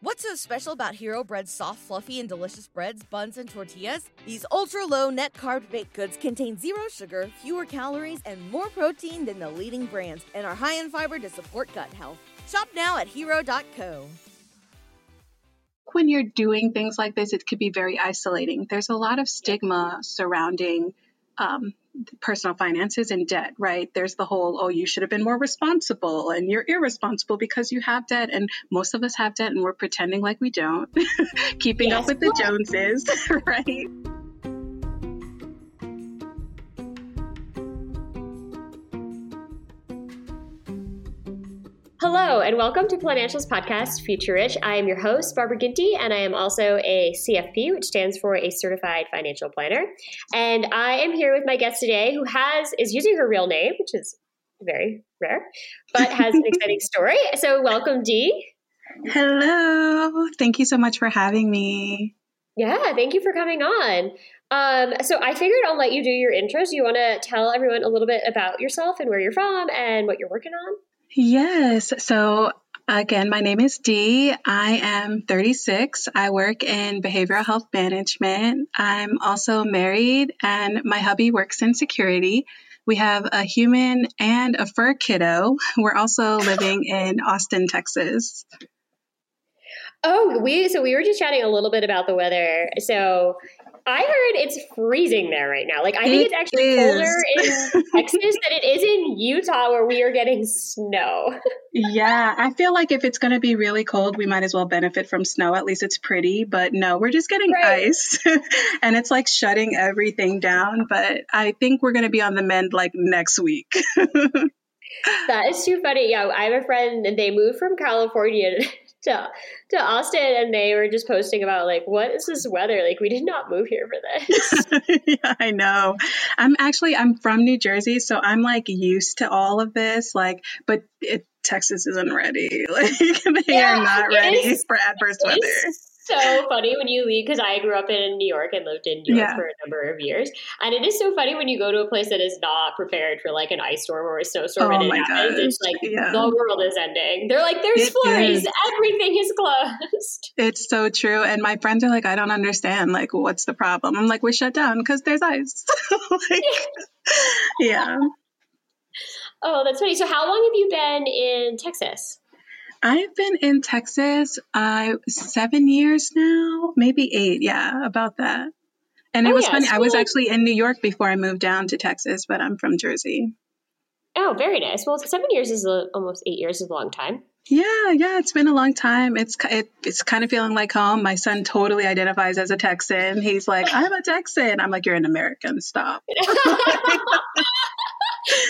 What's so special about Hero Bread's soft, fluffy, and delicious breads, buns, and tortillas? These ultra low net carb baked goods contain zero sugar, fewer calories, and more protein than the leading brands, and are high in fiber to support gut health. Shop now at hero.co. When you're doing things like this, it could be very isolating. There's a lot of stigma surrounding um, personal finances and debt, right? There's the whole, oh, you should have been more responsible and you're irresponsible because you have debt. And most of us have debt and we're pretending like we don't, keeping yes, up with the Joneses, right? Hello, and welcome to Financials Podcast Future Rich. I am your host, Barbara Ginty, and I am also a CFP, which stands for a Certified Financial Planner. And I am here with my guest today, who has is using her real name, which is very rare, but has an exciting story. So, welcome, Dee. Hello. Thank you so much for having me. Yeah, thank you for coming on. Um, so I figured I'll let you do your intros. You want to tell everyone a little bit about yourself and where you're from and what you're working on? Yes. So again, my name is Dee. I am 36. I work in behavioral health management. I'm also married, and my hubby works in security. We have a human and a fur kiddo. We're also living in Austin, Texas. Oh, we so we were just chatting a little bit about the weather. So I heard it's freezing there right now. Like I think it it's actually is. colder in Texas than it is in Utah where we are getting snow. yeah, I feel like if it's going to be really cold, we might as well benefit from snow. At least it's pretty, but no, we're just getting right. ice. and it's like shutting everything down, but I think we're going to be on the mend like next week. that is too funny. Yeah, I have a friend and they moved from California to to Austin and they were just posting about like what is this weather like we did not move here for this. yeah, I know. I'm actually I'm from New Jersey so I'm like used to all of this like but it, Texas isn't ready. Like they yeah, are not ready is, for adverse weather so funny when you leave because I grew up in New York and lived in New York yeah. for a number of years, and it is so funny when you go to a place that is not prepared for like an ice storm or a snowstorm, oh and it happens. Gosh. It's like yeah. the world is ending. They're like, "There's it flurries, is. everything is closed." It's so true, and my friends are like, "I don't understand. Like, what's the problem?" I'm like, "We're shut down because there's ice." like, yeah. Oh, that's funny. So, how long have you been in Texas? I've been in Texas uh, seven years now, maybe eight. Yeah, about that. And it oh, was yeah, funny. So I was like, actually in New York before I moved down to Texas, but I'm from Jersey. Oh, very nice. Well, seven years is a, almost eight years is a long time. Yeah, yeah, it's been a long time. It's it, it's kind of feeling like home. My son totally identifies as a Texan. He's like, I'm a Texan. I'm like, you're an American. Stop.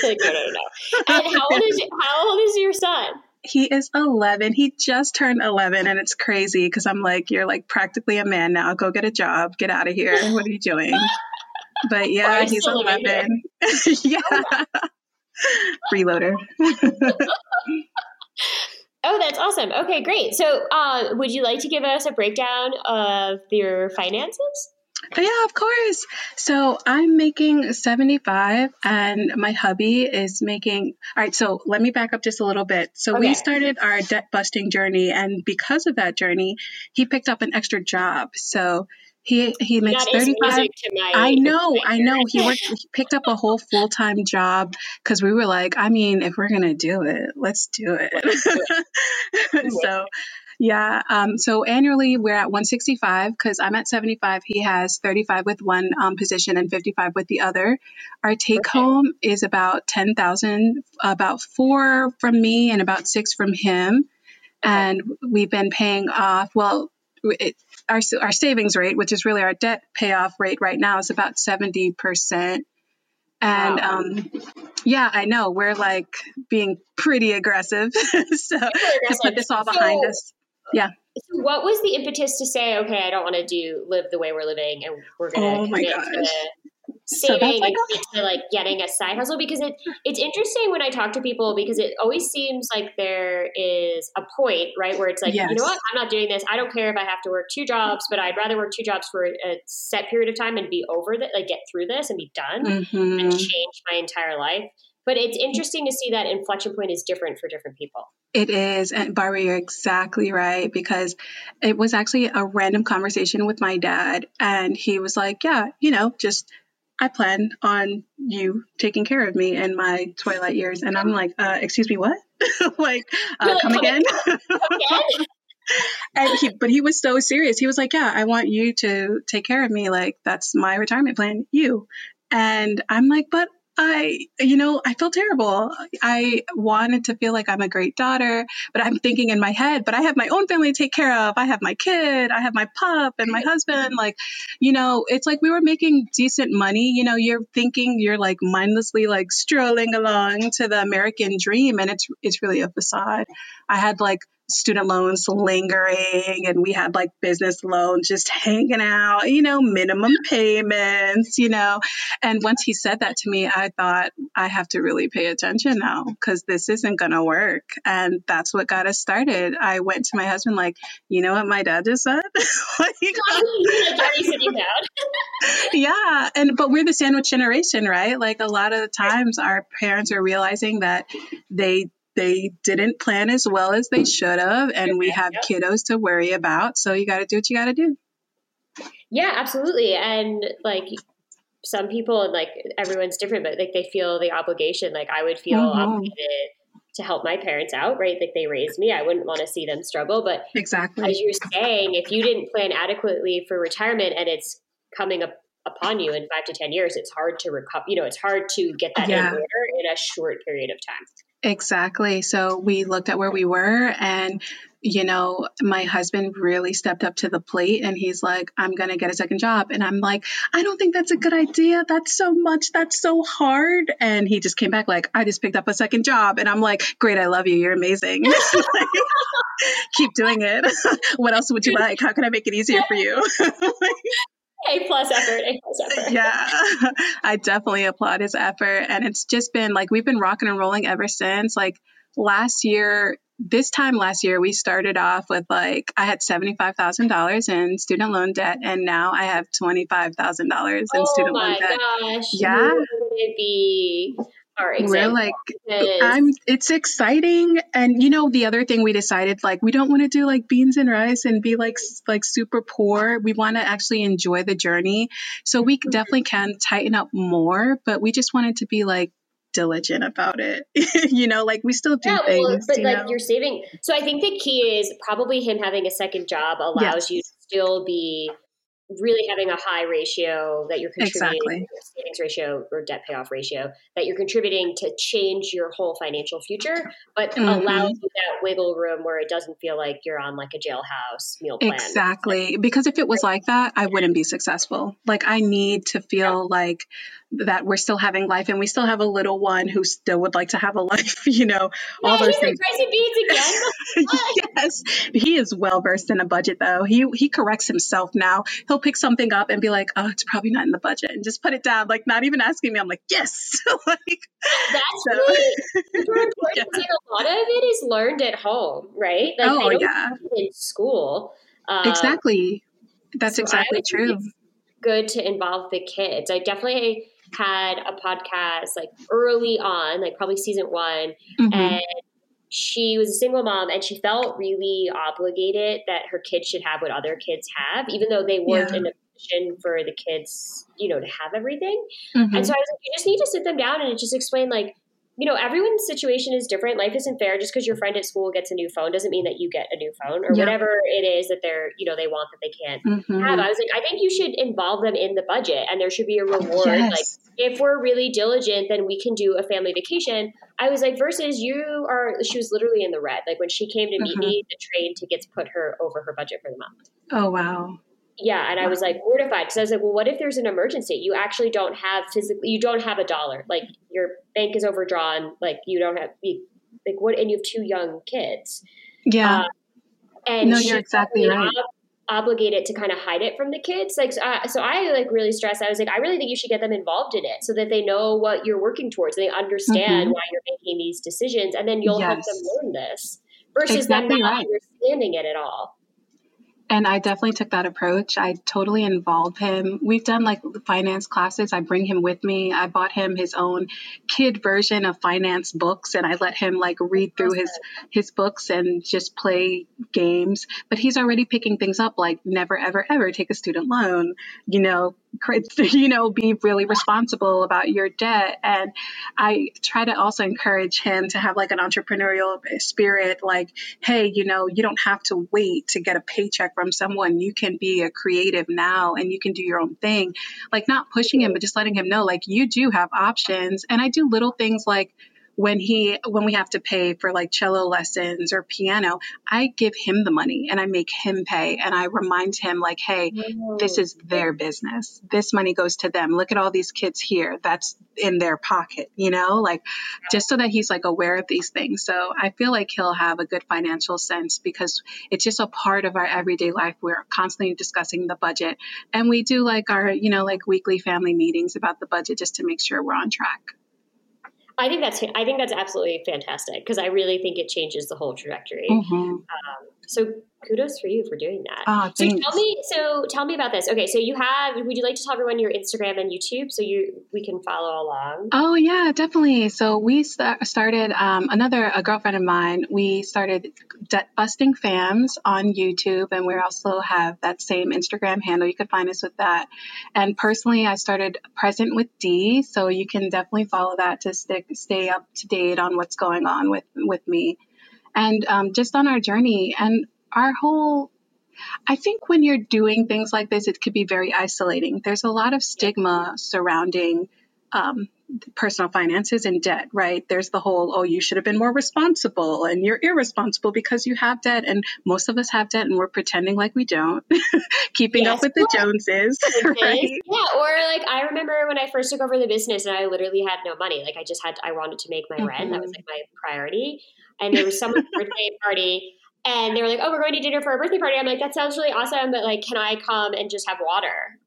like, no, no, no. And how old is how old is your son? He is 11. He just turned 11, and it's crazy because I'm like, you're like practically a man now. Go get a job. Get out of here. What are you doing? But yeah, he's 11. yeah. Freeloader. oh, that's awesome. Okay, great. So, uh, would you like to give us a breakdown of your finances? Yeah, of course. So I'm making 75 and my hubby is making All right, so let me back up just a little bit. So okay. we started our debt busting journey and because of that journey, he picked up an extra job. So he he makes that 35 I know, I know. He worked he picked up a whole full-time job cuz we were like, I mean, if we're going to do it, let's do it. Let's do it. so Yeah. Um, so annually we're at 165 because I'm at 75. He has 35 with one um, position and 55 with the other. Our take okay. home is about 10,000, about four from me and about six from him. Okay. And we've been paying off, well, it, our, our savings rate, which is really our debt payoff rate right now, is about 70%. And wow. um, yeah, I know we're like being pretty aggressive. so aggressive. to put this all behind so, us. Yeah. So what was the impetus to say, okay, I don't want to do live the way we're living, and we're going to oh commit to saving so like and to like getting a side hustle? Because it it's interesting when I talk to people because it always seems like there is a point, right, where it's like, yes. you know what, I'm not doing this. I don't care if I have to work two jobs, but I'd rather work two jobs for a set period of time and be over that, like get through this and be done mm-hmm. and change my entire life. But it's interesting to see that inflection point is different for different people. It is. And Barbara, you're exactly right because it was actually a random conversation with my dad. And he was like, Yeah, you know, just I plan on you taking care of me in my twilight years. And I'm like, uh, Excuse me, what? like, uh, come again? and he, but he was so serious. He was like, "Yeah, I want you to take care of me. Like that's my retirement plan. You." And I'm like, "But I, you know, I feel terrible. I wanted to feel like I'm a great daughter, but I'm thinking in my head, but I have my own family to take care of. I have my kid, I have my pup and my husband. Like, you know, it's like we were making decent money. You know, you're thinking you're like mindlessly like strolling along to the American dream, and it's it's really a facade. I had like student loans lingering and we had like business loans just hanging out, you know, minimum payments, you know. And once he said that to me, I thought I have to really pay attention now because this isn't going to work. And that's what got us started. I went to my husband like, you know what my dad just said? yeah. And, but we're the sandwich generation, right? Like a lot of the times our parents are realizing that they they didn't plan as well as they should have, and we have kiddos to worry about. So you got to do what you got to do. Yeah, absolutely. And like some people, and like everyone's different, but like they feel the obligation. Like I would feel mm-hmm. obligated to help my parents out, right? Like they raised me. I wouldn't want to see them struggle. But exactly as you're saying, if you didn't plan adequately for retirement and it's coming up upon you in five to ten years, it's hard to recover. You know, it's hard to get that yeah. in order in a short period of time. Exactly. So we looked at where we were and you know, my husband really stepped up to the plate and he's like, I'm going to get a second job. And I'm like, I don't think that's a good idea. That's so much. That's so hard. And he just came back like, I just picked up a second job. And I'm like, great. I love you. You're amazing. Keep doing it. what else would you like? How can I make it easier for you? A plus effort, A plus effort. Yeah, I definitely applaud his effort. And it's just been like we've been rocking and rolling ever since. Like last year, this time last year, we started off with like I had $75,000 in student loan debt, and now I have $25,000 in oh student loan debt. Oh my gosh, yeah. Would it be? We're like, I'm. It's exciting, and you know, the other thing we decided, like, we don't want to do like beans and rice and be like like super poor. We want to actually enjoy the journey, so we mm-hmm. definitely can tighten up more. But we just wanted to be like diligent about it. you know, like we still do yeah, things. Well, but you like know? you're saving. So I think the key is probably him having a second job allows yes. you to still be really having a high ratio that you're contributing exactly. savings ratio or debt payoff ratio that you're contributing to change your whole financial future but mm-hmm. allows you that wiggle room where it doesn't feel like you're on like a jailhouse meal plan exactly because if it was like that i wouldn't be successful like i need to feel yeah. like that we're still having life and we still have a little one who still would like to have a life, you know, all yeah, those things. Crazy beans again. yes. He is well versed in a budget though. He he corrects himself now. He'll pick something up and be like, Oh, it's probably not in the budget and just put it down, like not even asking me. I'm like, Yes. like that's so, really important. Yeah. A lot of it is learned at home, right? Like oh, yeah. in school. Um, exactly. That's so exactly true. Good to involve the kids. I definitely had a podcast like early on, like probably season one, mm-hmm. and she was a single mom and she felt really obligated that her kids should have what other kids have, even though they weren't yeah. in a position for the kids, you know, to have everything. Mm-hmm. And so I was like, you just need to sit them down and just explain like you know, everyone's situation is different. Life isn't fair. Just because your friend at school gets a new phone doesn't mean that you get a new phone or yeah. whatever it is that they're, you know, they want that they can't mm-hmm. have. I was like, I think you should involve them in the budget and there should be a reward. Yes. Like, if we're really diligent, then we can do a family vacation. I was like, versus you are, she was literally in the red. Like, when she came to meet mm-hmm. me, the train tickets put her over her budget for the month. Oh, wow yeah and i was like mortified because i was like well what if there's an emergency? You actually don't have physically you don't have a dollar. Like your bank is overdrawn like you don't have you, like what and you have two young kids. Yeah. Uh, and no you're exactly right. ob- obligated to kind of hide it from the kids like so I, so I like really stressed. I was like i really think you should get them involved in it so that they know what you're working towards and they understand mm-hmm. why you're making these decisions and then you'll yes. help them learn this versus exactly them not right. understanding it at all and I definitely took that approach. I totally involved him. We've done like finance classes. I bring him with me. I bought him his own kid version of finance books and I let him like read through his his books and just play games. But he's already picking things up like never ever ever take a student loan, you know, you know, be really responsible about your debt. And I try to also encourage him to have like an entrepreneurial spirit like, hey, you know, you don't have to wait to get a paycheck from someone. You can be a creative now and you can do your own thing. Like, not pushing him, but just letting him know, like, you do have options. And I do little things like, when he when we have to pay for like cello lessons or piano i give him the money and i make him pay and i remind him like hey this is their business. This money goes to them. Look at all these kids here. That's in their pocket you know like just so that he's like aware of these things. So i feel like he'll have a good financial sense because it's just a part of our everyday life. We're constantly discussing the budget and we do like our you know like weekly family meetings about the budget just to make sure we're on track I think that's I think that's absolutely fantastic because I really think it changes the whole trajectory. Mm-hmm. Um, so kudos for you for doing that. Oh, so tell me, so tell me about this. Okay, so you have. Would you like to tell everyone your Instagram and YouTube so you we can follow along? Oh yeah, definitely. So we st- started um, another a girlfriend of mine. We started debt busting fams on YouTube, and we also have that same Instagram handle. You could find us with that. And personally, I started present with D, so you can definitely follow that to stick stay up to date on what's going on with with me and um, just on our journey and our whole I think when you're doing things like this, it could be very isolating. There's a lot of stigma surrounding um, personal finances and debt, right? There's the whole, oh, you should have been more responsible and you're irresponsible because you have debt. And most of us have debt and we're pretending like we don't, keeping yes, up with the Joneses. Right? Yeah. Or like, I remember when I first took over the business and I literally had no money. Like, I just had, to, I wanted to make my mm-hmm. rent. That was like my priority. And there was someone's birthday party and they were like, "Oh, we're going to dinner for a birthday party." I'm like, "That sounds really awesome, but like, can I come and just have water?"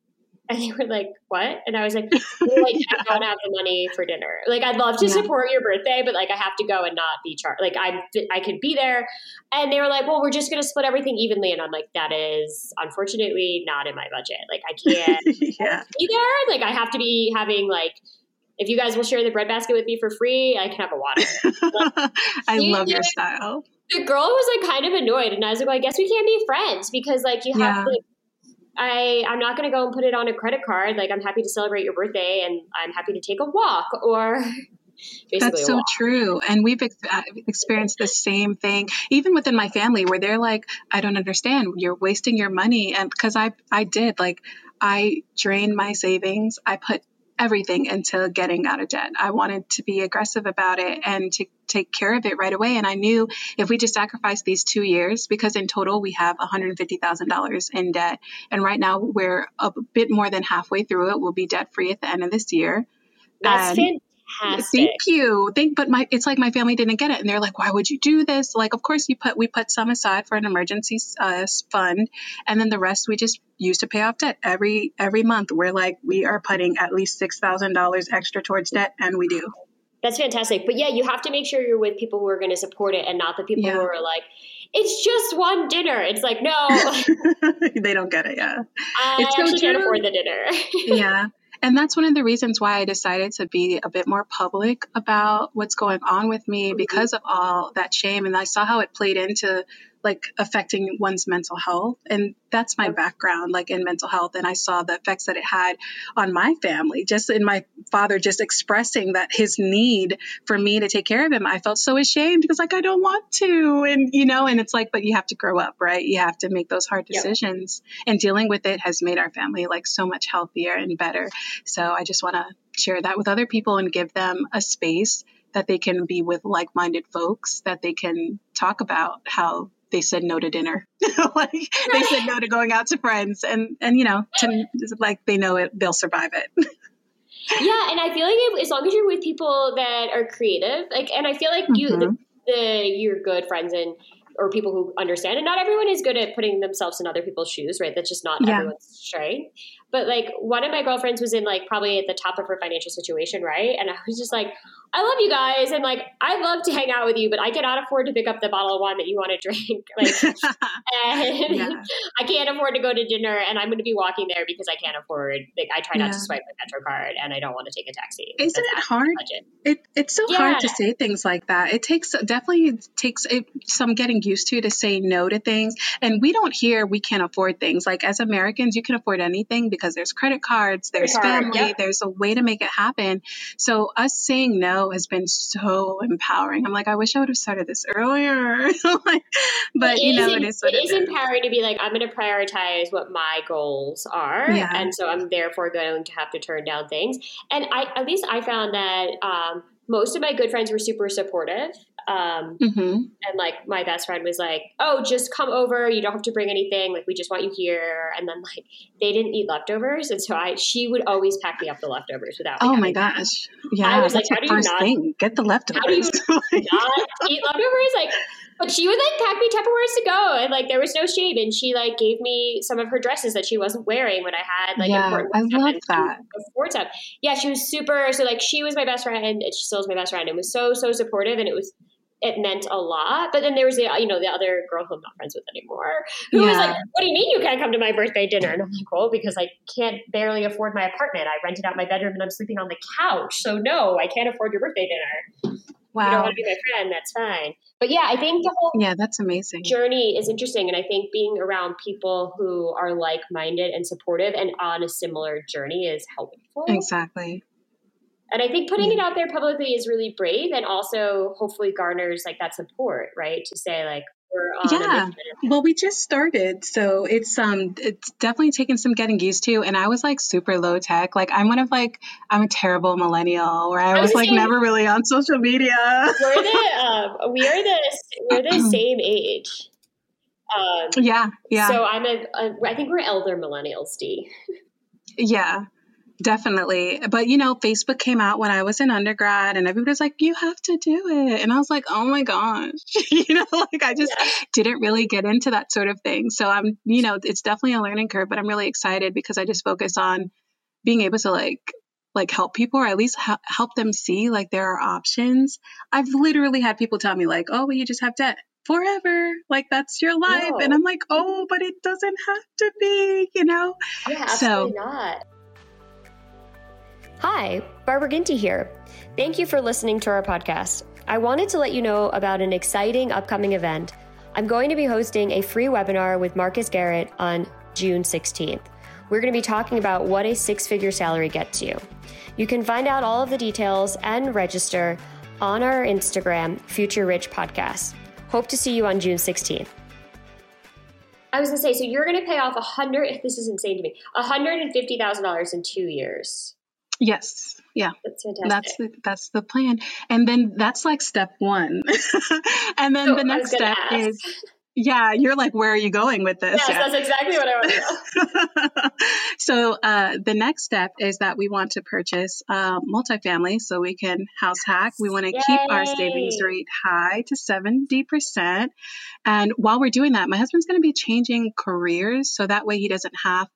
And they were like, "What?" And I was like, like "I don't have the money for dinner. Like, I'd love to yeah. support your birthday, but like, I have to go and not be charged. Like, I I could be there." And they were like, "Well, we're just going to split everything evenly." And I'm like, "That is unfortunately not in my budget. Like, I can't yeah. be there. Like, I have to be having like." If you guys will share the breadbasket with me for free, I can have a water. I love your style. The girl was like kind of annoyed, and I was like, well, I guess we can't be friends because like you have yeah. to. I I'm not going to go and put it on a credit card. Like I'm happy to celebrate your birthday, and I'm happy to take a walk or. That's so true. And we've ex- uh, experienced the same thing, even within my family, where they're like, I don't understand. You're wasting your money. And because I, I did, like, I drained my savings. I put everything into getting out of debt. I wanted to be aggressive about it and to take care of it right away. And I knew if we just sacrifice these two years, because in total we have $150,000 in debt. And right now we're a bit more than halfway through it. We'll be debt free at the end of this year. That's and fantastic. Thank you. Think, but my it's like my family didn't get it, and they're like, "Why would you do this?" Like, of course you put we put some aside for an emergency uh, fund, and then the rest we just use to pay off debt every every month. We're like we are putting at least six thousand dollars extra towards debt, and we do. That's fantastic. But yeah, you have to make sure you're with people who are going to support it, and not the people yeah. who are like, it's just one dinner. It's like, no. they don't get it, yeah. I it's actually so can't afford the dinner. yeah. And that's one of the reasons why I decided to be a bit more public about what's going on with me mm-hmm. because of all that shame. And I saw how it played into like affecting one's mental health and that's my background like in mental health and i saw the effects that it had on my family just in my father just expressing that his need for me to take care of him i felt so ashamed because like i don't want to and you know and it's like but you have to grow up right? You have to make those hard decisions and dealing with it has made our family like so much healthier and better so i just want to share that with other people and give them a space that they can be with like-minded folks that they can talk about how they said no to dinner. Like they said no to going out to friends and and you know to like they know it they'll survive it. Yeah and i feel like if, as long as you're with people that are creative like and i feel like you mm-hmm. the, the your good friends and or people who understand and not everyone is good at putting themselves in other people's shoes right? That's just not yeah. everyone's strength but like one of my girlfriends was in like probably at the top of her financial situation right and i was just like I love you guys, and like I love to hang out with you, but I cannot afford to pick up the bottle of wine that you want to drink. Like, and yeah. I can't afford to go to dinner, and I'm going to be walking there because I can't afford. Like, I try not yeah. to swipe my Metro card, and I don't want to take a taxi. Isn't That's it hard? It, it's so yeah. hard to say things like that. It takes definitely takes it, some getting used to to say no to things, and we don't hear we can't afford things. Like as Americans, you can afford anything because there's credit cards, there's credit family, card, yep. there's a way to make it happen. So us saying no has been so empowering. I'm like, I wish I would have started this earlier. but you know, it is. it is, is empowering to be like, I'm going to prioritize what my goals are, yeah. and so I'm therefore going to have to turn down things. And I, at least, I found that um, most of my good friends were super supportive. Um, mm-hmm. And like my best friend was like, "Oh, just come over. You don't have to bring anything. Like we just want you here." And then like they didn't eat leftovers, and so I she would always pack me up the leftovers without. Oh my gosh! Yeah, I was that's like, "How do you not thing. get the leftovers? How do you not eat leftovers?" Like but she would like pack me Tupperwares to go, and like there was no shame. And she like gave me some of her dresses that she wasn't wearing when I had like yeah, important. I love that. Yeah, she was super. So like she was my best friend, and she still is my best friend, and was so so supportive, and it was it meant a lot. But then there was the you know the other girl who I'm not friends with anymore, who yeah. was like, "What do you mean you can't come to my birthday dinner?" And I'm like, "Well, because I can't barely afford my apartment. I rented out my bedroom and I'm sleeping on the couch. So no, I can't afford your birthday dinner." Wow. You don't want to be my friend, that's fine. But yeah, I think the whole Yeah, that's amazing. journey is interesting. And I think being around people who are like minded and supportive and on a similar journey is helpful. Exactly. And I think putting yeah. it out there publicly is really brave and also hopefully garners like that support, right? To say like, yeah. well we just started so it's um it's definitely taken some getting used to and i was like super low tech. Like i'm one of like i'm a terrible millennial where i, I was, was like saying, never really on social media. We're the um, we are the we're the same age. Um, yeah yeah. so i'm a, a i think we're elder millennials d. Yeah Definitely. But you know, Facebook came out when I was in undergrad and everybody was like, you have to do it. And I was like, oh my gosh. you know, like I just yeah. didn't really get into that sort of thing. So I'm, you know, it's definitely a learning curve, but I'm really excited because I just focus on being able to like like help people or at least ha- help them see like there are options. I've literally had people tell me like, "Oh, well, you just have debt forever. Like that's your life." And I'm like, "Oh, but it doesn't have to be," you know? Yeah, absolutely so, not. Hi, Barbara Ginty here. Thank you for listening to our podcast. I wanted to let you know about an exciting upcoming event. I'm going to be hosting a free webinar with Marcus Garrett on June 16th. We're going to be talking about what a six figure salary gets you. You can find out all of the details and register on our Instagram, Future Rich Podcast. Hope to see you on June 16th. I was going to say, so you're going to pay off a hundred. This is insane to me. One hundred and fifty thousand dollars in two years. Yes. Yeah. That's fantastic. That's the, that's the plan. And then that's like step one. and then so the next step ask. is yeah, you're like, where are you going with this? Yes, yeah. that's exactly what I want to know. so uh, the next step is that we want to purchase uh, multifamily so we can house hack. We want to keep our savings rate high to 70%. And while we're doing that, my husband's going to be changing careers so that way he doesn't have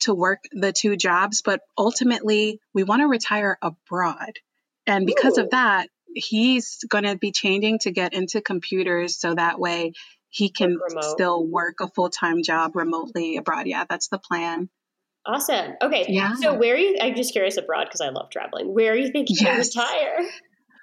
to work the two jobs, but ultimately we want to retire abroad. And because Ooh. of that, he's going to be changing to get into computers so that way he can still work a full time job remotely abroad. Yeah, that's the plan. Awesome. Okay. Yeah. So where are you? I'm just curious abroad because I love traveling. Where are you thinking yes. to retire?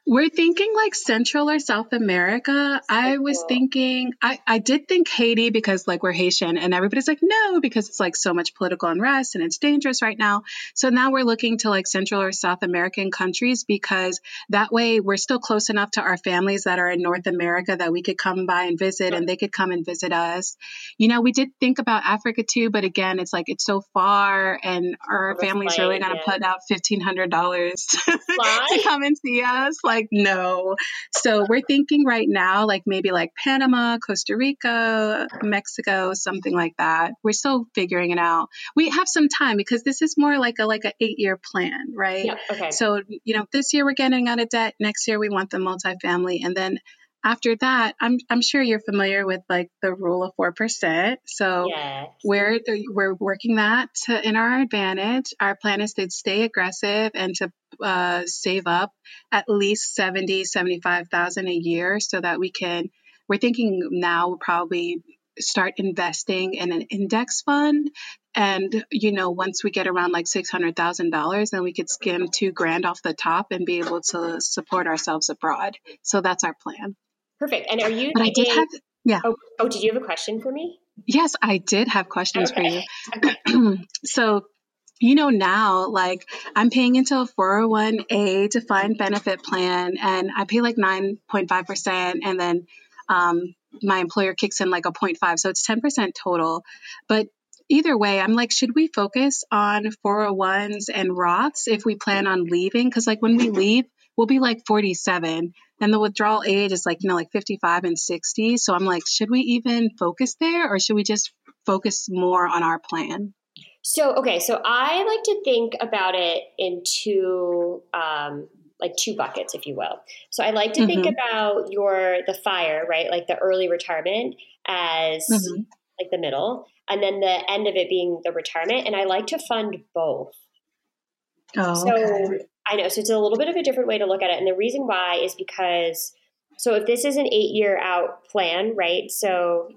We're thinking like Central or South America. I was thinking, I, I did think Haiti because like we're Haitian and everybody's like, no, because it's like so much political unrest and it's dangerous right now. So now we're looking to like Central or South American countries because that way we're still close enough to our families that are in North America that we could come by and visit and they could come and visit us. You know, we did think about Africa too, but again, it's like it's so far and our family's really going to put out $1,500 to come and see us like, no. So we're thinking right now, like maybe like Panama, Costa Rica, Mexico, something like that. We're still figuring it out. We have some time because this is more like a like an eight year plan, right? Yeah. Okay. So you know, this year we're getting out of debt. Next year we want the multifamily, and then after that, I'm I'm sure you're familiar with like the rule of four percent. So yes. we're we're working that to, in our advantage. Our plan is to stay aggressive and to uh, save up at least 70, 75,000 a year so that we can. We're thinking now we'll probably start investing in an index fund and you know once we get around like $600000 then we could skim two grand off the top and be able to support ourselves abroad so that's our plan Perfect. And are you? But I did have. Yeah. Oh, oh, did you have a question for me? Yes, I did have questions okay. for you. so, you know, now, like, I'm paying into a 401a defined benefit plan, and I pay like 9.5%, and then um, my employer kicks in like a 0.5. So it's 10% total. But either way, I'm like, should we focus on 401s and Roths if we plan on leaving? Because, like, when we leave, we'll be like 47 and the withdrawal age is like you know like 55 and 60 so i'm like should we even focus there or should we just focus more on our plan so okay so i like to think about it in two um, like two buckets if you will so i like to mm-hmm. think about your the fire right like the early retirement as mm-hmm. like the middle and then the end of it being the retirement and i like to fund both Oh, so okay. I know. So it's a little bit of a different way to look at it. And the reason why is because, so if this is an eight year out plan, right? So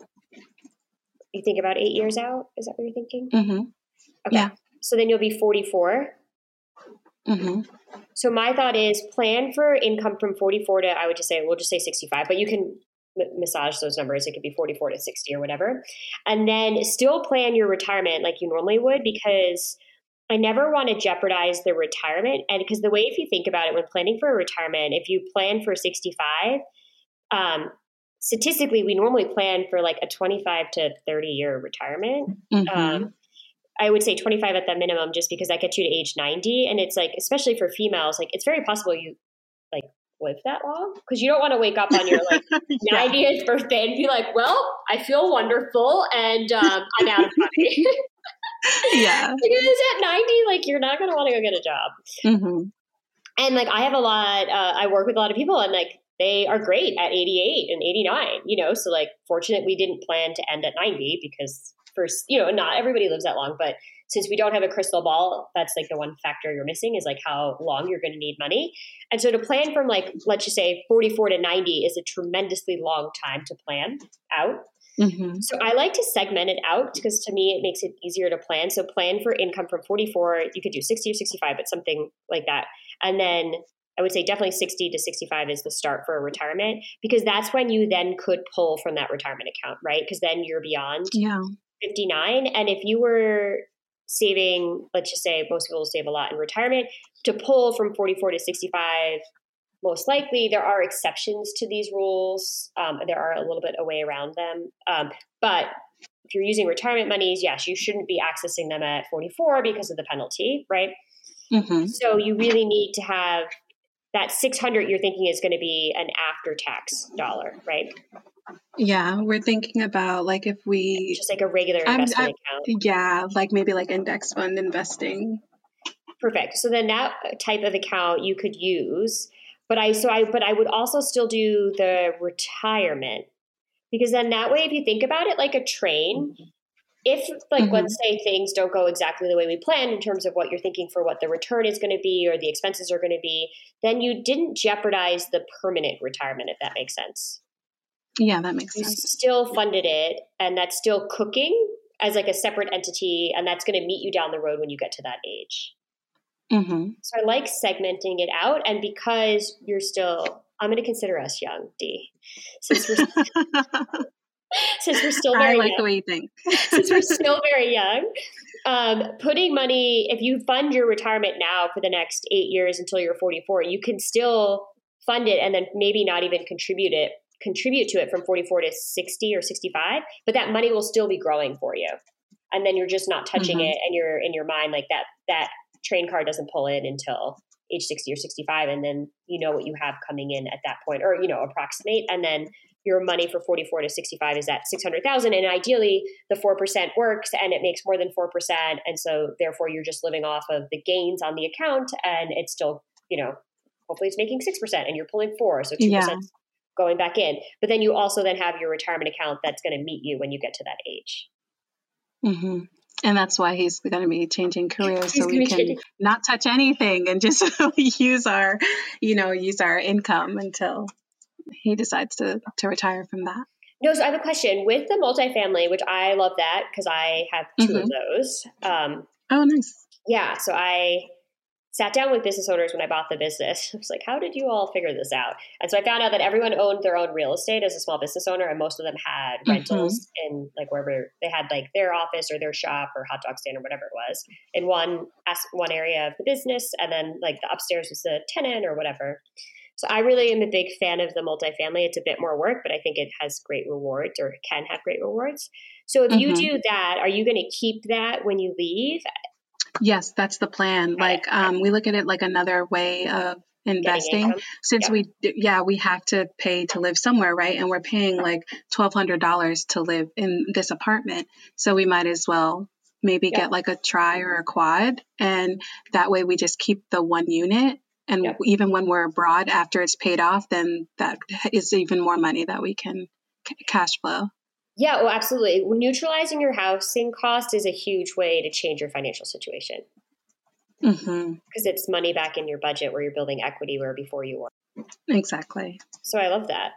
you think about eight years out? Is that what you're thinking? Mm-hmm. Okay. Yeah. So then you'll be 44. Mm-hmm. So my thought is plan for income from 44 to, I would just say, we'll just say 65, but you can massage those numbers. It could be 44 to 60 or whatever. And then still plan your retirement like you normally would because I never want to jeopardize the retirement. And because the way, if you think about it, when planning for a retirement, if you plan for 65, um, statistically, we normally plan for like a 25 to 30 year retirement. Mm-hmm. Um, I would say 25 at the minimum, just because that gets you to age 90. And it's like, especially for females, like it's very possible you like live that long because you don't want to wake up on your like yeah. 90th birthday and be like, well, I feel wonderful and um, I'm out of money. yeah. Because at 90, like you're not going to want to go get a job. Mm-hmm. And like I have a lot, uh, I work with a lot of people and like they are great at 88 and 89, you know? So like fortunate we didn't plan to end at 90 because first, you know, not everybody lives that long, but since we don't have a crystal ball, that's like the one factor you're missing is like how long you're going to need money. And so to plan from like, let's just say 44 to 90 is a tremendously long time to plan out. Mm-hmm. So I like to segment it out because to me it makes it easier to plan. So plan for income from 44, you could do 60 or 65, but something like that. And then I would say definitely 60 to 65 is the start for a retirement because that's when you then could pull from that retirement account, right? Because then you're beyond yeah. 59. And if you were saving, let's just say most people save a lot in retirement, to pull from 44 to 65 most likely there are exceptions to these rules. Um, there are a little bit a way around them. Um, but if you're using retirement monies, yes, you shouldn't be accessing them at 44 because of the penalty, right? Mm-hmm. So you really need to have that 600 you're thinking is going to be an after tax dollar, right? Yeah, we're thinking about like if we just like a regular investment I'm, I'm, account. Yeah, like maybe like index fund investing. Perfect. So then that type of account you could use but I so I but I would also still do the retirement because then that way if you think about it like a train if like mm-hmm. let's say things don't go exactly the way we planned in terms of what you're thinking for what the return is going to be or the expenses are going to be then you didn't jeopardize the permanent retirement if that makes sense yeah that makes sense. you sense still funded it and that's still cooking as like a separate entity and that's going to meet you down the road when you get to that age Mm-hmm. So I like segmenting it out. And because you're still, I'm going to consider us young, D, since we're, since we're still very young, I like young, the way you think. since we're still very young, um, putting money, if you fund your retirement now for the next eight years until you're 44, you can still fund it and then maybe not even contribute it contribute to it from 44 to 60 or 65 but that money will still be growing for you and then you're just not touching mm-hmm. it and you're in your mind like that that train car doesn't pull in until age 60 or 65 and then you know what you have coming in at that point or you know approximate and then your money for 44 to 65 is at 600,000 and ideally the 4% works and it makes more than 4% and so therefore you're just living off of the gains on the account and it's still you know hopefully it's making 6% and you're pulling 4 so 2 yeah. going back in but then you also then have your retirement account that's going to meet you when you get to that age mm-hmm. And that's why he's going to be changing careers he's so we can not touch anything and just use our, you know, use our income until he decides to, to retire from that. No, so I have a question with the multifamily, which I love that because I have 2 mm-hmm. of those. Um, oh, nice. Yeah. So I sat down with business owners when I bought the business. I was like, how did you all figure this out? And so I found out that everyone owned their own real estate as a small business owner, and most of them had mm-hmm. rentals in like wherever they had like their office or their shop or hot dog stand or whatever it was in one one area of the business, and then like the upstairs was the tenant or whatever. So I really am a big fan of the multifamily. It's a bit more work, but I think it has great rewards or can have great rewards. So if mm-hmm. you do that, are you going to keep that when you leave? Yes, that's the plan. Like um, we look at it like another way of investing. since we yeah we have to pay to live somewhere right? And we're paying like $1200 to live in this apartment. So we might as well maybe get like a tri or a quad. And that way we just keep the one unit. And even when we're abroad after it's paid off then that is even more money that we can c- cash flow yeah, well, absolutely. Neutralizing your housing cost is a huge way to change your financial situation because mm-hmm. it's money back in your budget where you're building equity where before you were. Exactly. So I love that.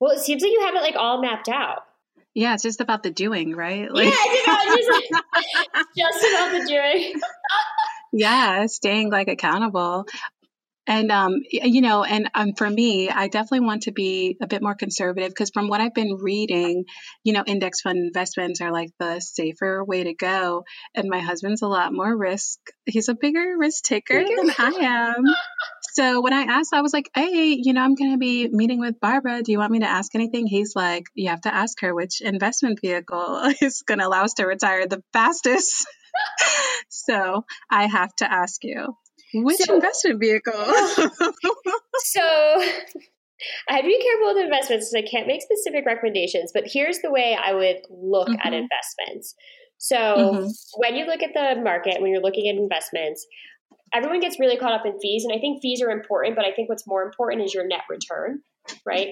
Well, it seems like you have it like all mapped out. Yeah, it's just about the doing, right? Like- yeah, it's about just, just about the doing. yeah, staying like accountable. And um, you know, and um, for me, I definitely want to be a bit more conservative because from what I've been reading, you know, index fund investments are like the safer way to go. And my husband's a lot more risk. He's a bigger risk taker than I am. So when I asked, I was like, "Hey, you know, I'm going to be meeting with Barbara. Do you want me to ask anything?" He's like, "You have to ask her which investment vehicle is going to allow us to retire the fastest." so I have to ask you. Which so, investment vehicle? so I have to be careful with investments because I can't make specific recommendations, but here's the way I would look mm-hmm. at investments. So mm-hmm. when you look at the market, when you're looking at investments, everyone gets really caught up in fees. And I think fees are important, but I think what's more important is your net return, right?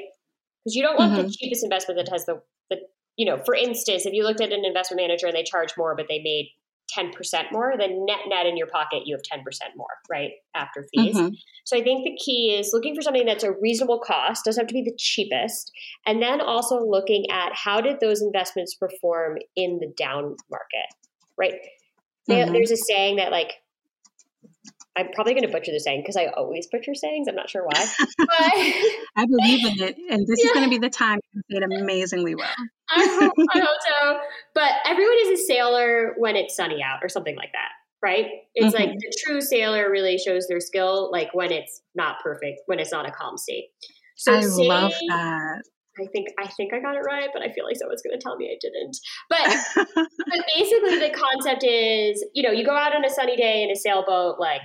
Because you don't want mm-hmm. the cheapest investment that has the, the, you know, for instance, if you looked at an investment manager and they charge more, but they made 10% more, then net net in your pocket, you have 10% more, right? After fees. Mm-hmm. So I think the key is looking for something that's a reasonable cost, doesn't have to be the cheapest. And then also looking at how did those investments perform in the down market, right? Mm-hmm. There's a saying that like I'm probably going to butcher the saying because I always butcher sayings. I'm not sure why. But I believe in it, and this yeah. is going to be the time to say it amazingly well. I, hope, I hope so. But everyone is a sailor when it's sunny out, or something like that, right? It's mm-hmm. like the true sailor really shows their skill, like when it's not perfect, when it's not a calm sea. So I say, love that. I think I think I got it right, but I feel like someone's going to tell me I didn't. But but basically, the concept is, you know, you go out on a sunny day in a sailboat, like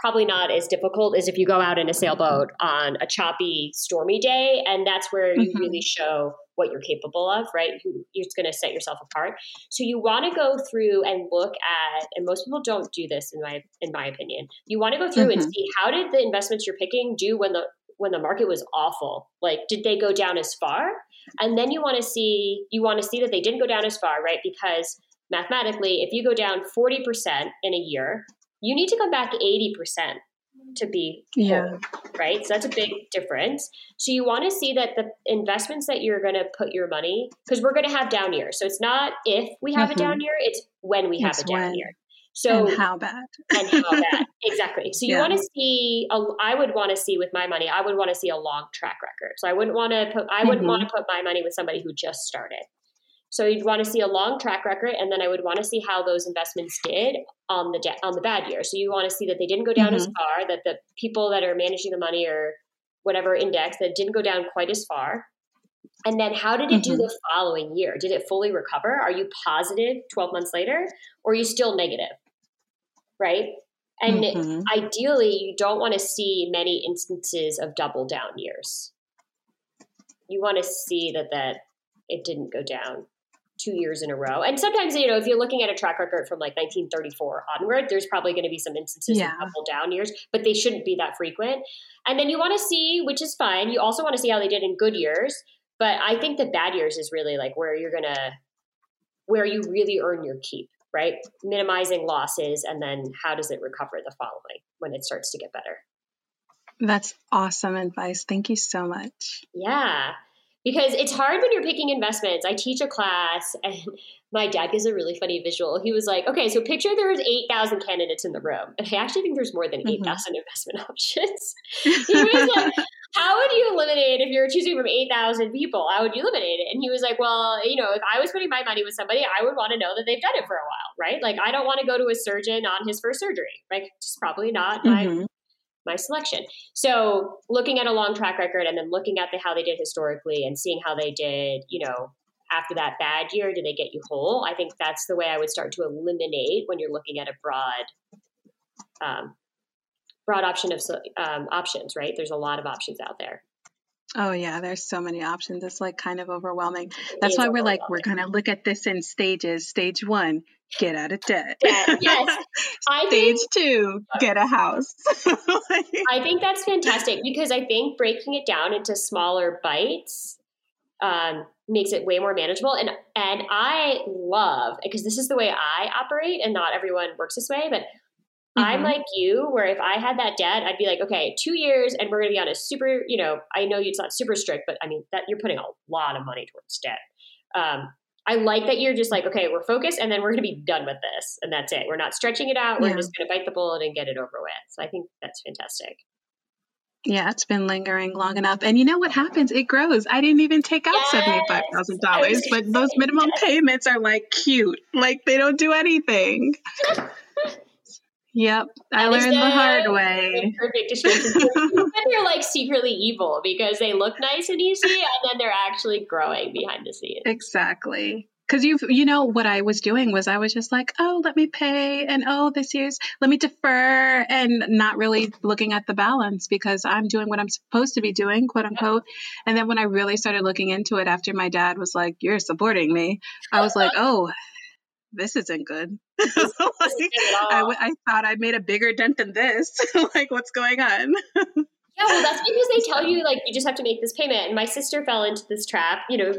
probably not as difficult as if you go out in a sailboat on a choppy, stormy day. And that's where you mm-hmm. really show what you're capable of, right? You, you're going to set yourself apart. So you want to go through and look at, and most people don't do this in my in my opinion. You want to go through mm-hmm. and see how did the investments you're picking do when the when the market was awful? Like, did they go down as far? And then you want to see you want to see that they didn't go down as far, right? Because mathematically, if you go down 40% in a year, you need to come back 80% to be yeah right so that's a big difference so you want to see that the investments that you're going to put your money because we're going to have down years so it's not if we have mm-hmm. a down year it's when we have it's a down when. year So and how bad? and how bad exactly? So you Yeah. want to see. A, I would want to see with my money. I would want to see a long track record. So I wouldn't want to put. I wouldn't Mhm. want to put my money with somebody who just started. So you'd want to see a long track record, and then I would want to see how those investments did on the de- on the bad year. So you want to see that they didn't go down as far, that the people that are managing the money or whatever index that didn't go down quite as far. And then how did it do Mhm. the following year? Did it fully recover? Are you positive 12 months later or are you still negative? Right? And Mhm. ideally, you don't want to see many instances of double down years. You want to see that that it didn't go down two years in a row. And sometimes, you know, if you're looking at a track record from like 1934 onward, there's probably going to be some instances Yeah. of couple down years, but they shouldn't be that frequent. And then you want to see, which is fine. You also want to see how they did in good years. But I think the bad years is really like where you're going to, where you really earn your keep, right? Minimizing losses and then how does it recover the following when it starts to get better? That's awesome advice. Thank you so much. Yeah. Because it's hard when you're picking investments. I teach a class and my dad gives a really funny visual. He was like, okay, so picture there's 8,000 candidates in the room. And I actually think there's more than Mhm. 8,000 investment options. he was like, how would you eliminate if you're choosing from 8,000 people? How would you eliminate it? And he was like, well, you know, if I was putting my money with somebody, I would want to know that they've done it for a while, right? Like, I don't want to go to a surgeon on his first surgery. Like, it's probably not my Mhm. My selection. So looking at a long track record and then looking at the, how they did historically and seeing how they did, you know, after that bad year, did they get you whole? I think that's the way I would start to eliminate when you're looking at a broad, um, broad option of um, options. Right? There's a lot of options out there. Oh yeah, there's so many options. It's like kind of overwhelming. That's why we're like, we're gonna look at this in stages. Stage one, get out of debt. Debt, yes. Stage think two, get a house. I think that's fantastic because I think breaking it down into smaller bites um, makes it way more manageable. And and I love because this is the way I operate, and not everyone works this way, but. I'm Mhm. like you, where if I had that debt, I'd be like, okay, two years, and we're going to be on a super, you know, I know it's not super strict, but I mean that you're putting a lot of money towards debt. Um, I like that you're just like, okay, we're focused, and then we're going to be done with this, and that's it. We're not stretching it out. We're Yeah. just going to bite the bullet and get it over with. So I think that's fantastic. Yeah, it's been lingering long enough. And you know what happens? It grows. I didn't even take out Yes. $75,000, but those minimum payments are like cute. Like they don't do anything. Yep, I is learned the hard way. Perfect description. they're like secretly evil because they look nice and easy, and then they're actually growing behind the scenes. Exactly. Because you've, you know, what I was doing was I was just like, oh, let me pay, and oh, this year's, let me defer, and not really looking at the balance because I'm doing what I'm supposed to be doing, quote unquote. And then when I really started looking into it after my dad was like, you're supporting me, I was like, oh, this isn't good. Like, I, I thought I made a bigger dent than this. like, what's going on? Yeah, well, that's because they tell you like you just have to make this payment. And my sister fell into this trap. You know,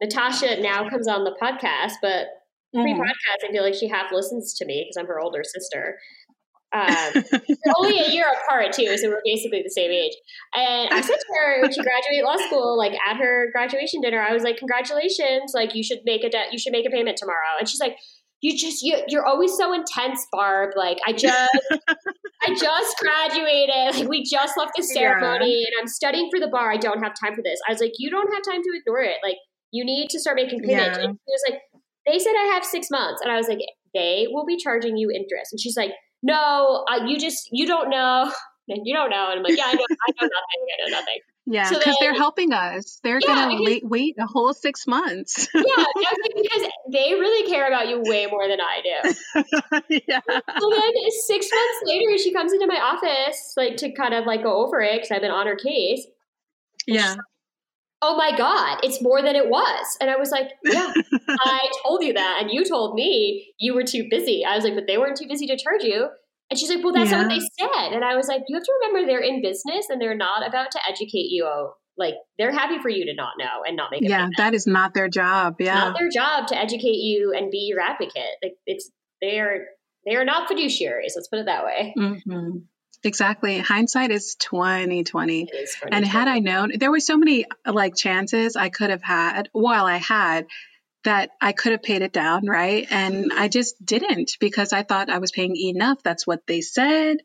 Natasha now comes on the podcast, but Mm-hmm. pre-podcast, I feel like she half listens to me because I'm her older sister. Um, we're only a year apart too, so we're basically the same age. And I said to her when she graduated law school, like at her graduation dinner, I was like, "Congratulations! Like you should make a debt. You should make a payment tomorrow." And she's like, "You just you, you're always so intense, Barb. Like I just I just graduated. Like we just left the ceremony, and I'm studying for the bar. I don't have time for this." I was like, "You don't have time to ignore it. Like you need to start making payments." Yeah. And she was like, "They said I have six months," and I was like, "They will be charging you interest." And she's like no, uh, you just you don't know, and you don't know. And I'm like, yeah, I know, I know nothing, I know nothing. Yeah, So because they're helping us. They're Yeah, gonna wait, wait a whole six months. Yeah, like, because they really care about you way more than I do. yeah. So then six months later, she comes into my office like to kind of like go over it because I've been on her case. Yeah. Oh my god, it's more than it was, and I was like, yeah, I told you that, and you told me you were too busy. I was like, but they weren't too busy to charge you. And she's like, well, that's not what they said. And I was like, you have to remember they're in business and they're not about to educate you. Oh, like they're happy for you to not know and not make a Yeah, payment. that is not their job. It's Yeah. not their job to educate you and be your advocate. Like it's they are they are not fiduciaries. Let's put it that way. hmm Exactly. Hindsight is twenty twenty. It is funny And had. I known, there were so many like chances I could have had. While I had, that I could have paid it down, right? And I just didn't because I thought I was paying enough. That's what they said.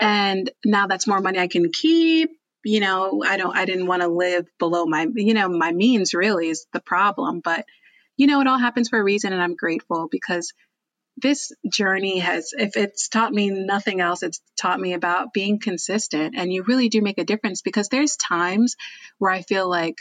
And now that's more money I can keep. You know, I don't I didn't want to live below my, you know, my means really is the problem, but you know, it all happens for a reason and I'm grateful because this journey has if it's taught me nothing else it's taught me about being consistent and you really do make a difference because there's times where I feel like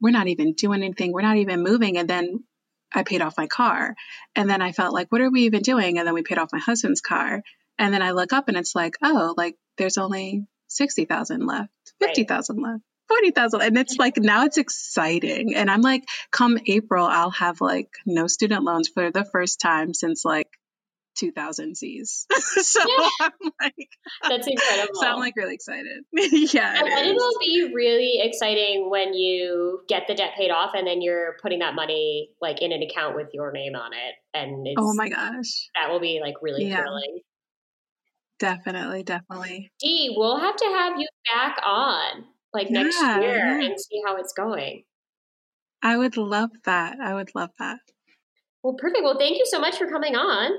we're not even doing anything, we're not even moving and then I paid off my car. And then I felt like, what are we even doing? And then we paid off my husband's car. And then I look up and it's like, oh, like there's only 60,000 left, 50,000 right. left. 40,000 and it's like now it's exciting and I'm like come April I'll have like no student loans for the first time since like 2000 Z's. so yeah. I'm like, that's incredible. So I'm like really excited. yeah. And it will be really exciting when you get the debt paid off and then you're putting that money like in an account with your name on it. And oh my gosh, that will be like really yeah. thrilling. Definitely, definitely. Dee, we'll have to have you back on like yeah, next year yeah. and see how it's going. I would love that. I would love that. Well, perfect. Well, thank you so much for coming on.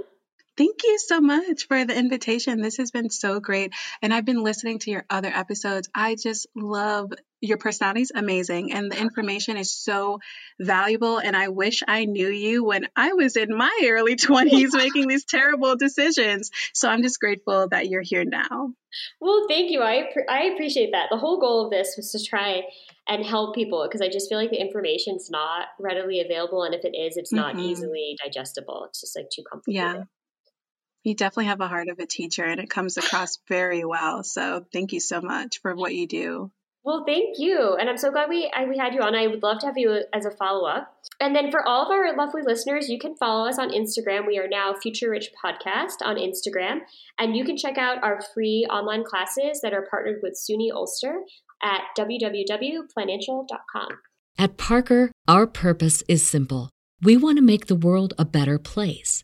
Thank you so much for the invitation. This has been so great. And I've been listening to your other episodes. I just love your personality is amazing and the information is so valuable. And I wish I knew you when I was in my early 20s making these terrible decisions. So I'm just grateful that you're here now. Well, thank you. I, I appreciate that. The whole goal of this was to try and help people because I just feel like the information's not readily available. And if it is, it's not mm-hmm. easily digestible. It's just like too complicated. Yeah. You definitely have a heart of a teacher and it comes across very well. So thank you so much for what you do. Well, thank you. And I'm so glad we, I, we had you on. I would love to have you as a follow up. And then for all of our lovely listeners, you can follow us on Instagram. We are now Future Rich Podcast on Instagram. And you can check out our free online classes that are partnered with SUNY Ulster at www.planancial.com. At Parker, our purpose is simple we want to make the world a better place